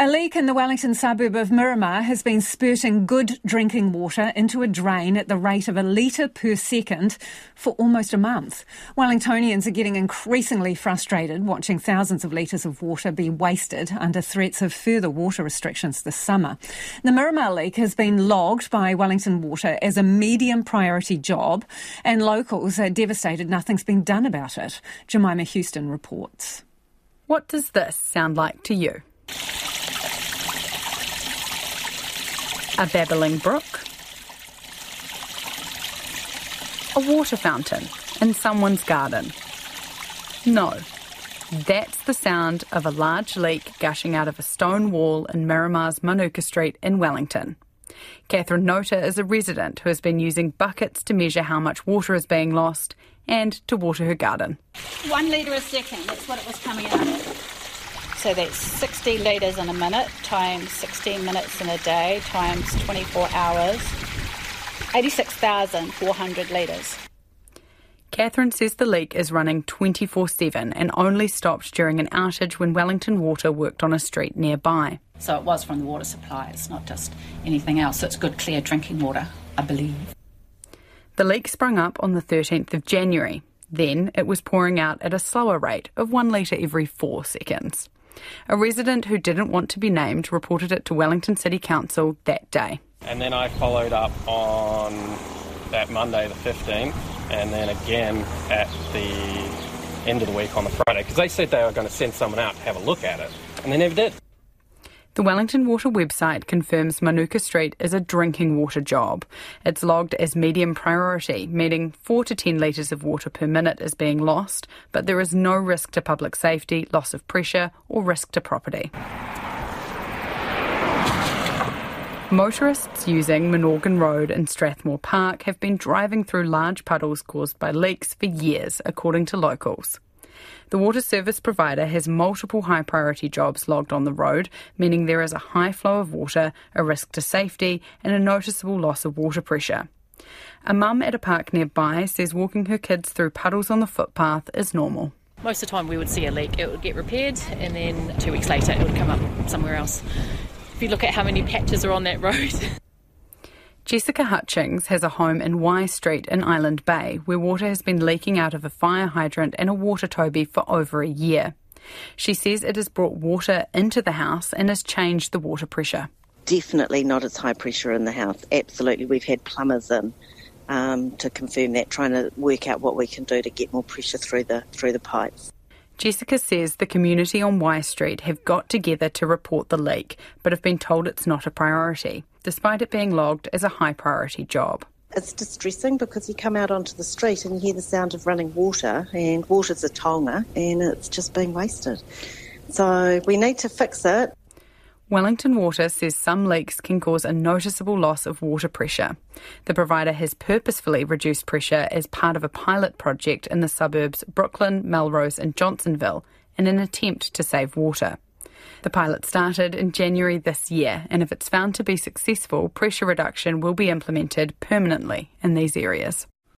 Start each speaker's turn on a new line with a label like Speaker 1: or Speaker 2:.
Speaker 1: A leak in the Wellington suburb of Miramar has been spurting good drinking water into a drain at the rate of a litre per second for almost a month. Wellingtonians are getting increasingly frustrated watching thousands of litres of water be wasted under threats of further water restrictions this summer. The Miramar leak has been logged by Wellington Water as a medium priority job, and locals are devastated nothing's been done about it. Jemima Huston reports.
Speaker 2: What does this sound like to you? A babbling brook, a water fountain in someone's garden. No, that's the sound of a large leak gushing out of a stone wall in Miramar's Manuka Street in Wellington. Catherine Nota is a resident who has been using buckets to measure how much water is being lost and to water her garden.
Speaker 3: One litre a second, that's what it was coming out at. So that's 60 litres in a minute times 16 minutes in a day times 24 hours. 86,400 litres.
Speaker 2: Catherine says the leak is running 24 7 and only stopped during an outage when Wellington Water worked on a street nearby.
Speaker 3: So it was from the water supply, it's not just anything else. It's good, clear drinking water, I believe.
Speaker 2: The leak sprung up on the 13th of January. Then it was pouring out at a slower rate of one litre every four seconds. A resident who didn't want to be named reported it to Wellington City Council that day.
Speaker 4: And then I followed up on that Monday, the 15th, and then again at the end of the week on the Friday, because they said they were going to send someone out to have a look at it, and they never did.
Speaker 2: The Wellington Water website confirms Manuka Street is a drinking water job. It's logged as medium priority, meaning 4 to 10 litres of water per minute is being lost, but there is no risk to public safety, loss of pressure, or risk to property. Motorists using Monorgan Road in Strathmore Park have been driving through large puddles caused by leaks for years, according to locals. The water service provider has multiple high priority jobs logged on the road, meaning there is a high flow of water, a risk to safety, and a noticeable loss of water pressure. A mum at a park nearby says walking her kids through puddles on the footpath is normal.
Speaker 5: Most of the time, we would see a leak, it would get repaired, and then two weeks later, it would come up somewhere else. If you look at how many patches are on that road,
Speaker 2: Jessica Hutchings has a home in Y Street in Island Bay, where water has been leaking out of a fire hydrant and a water toby for over a year. She says it has brought water into the house and has changed the water pressure.
Speaker 6: Definitely not as high pressure in the house. Absolutely. We've had plumbers in um, to confirm that, trying to work out what we can do to get more pressure through the through the pipes.
Speaker 2: Jessica says the community on Y Street have got together to report the leak, but have been told it's not a priority, despite it being logged as a high priority job.
Speaker 6: It's distressing because you come out onto the street and you hear the sound of running water, and water's a taonga, and it's just being wasted. So we need to fix it.
Speaker 2: Wellington Water says some leaks can cause a noticeable loss of water pressure. The provider has purposefully reduced pressure as part of a pilot project in the suburbs Brooklyn, Melrose, and Johnsonville in an attempt to save water. The pilot started in January this year, and if it's found to be successful, pressure reduction will be implemented permanently in these areas.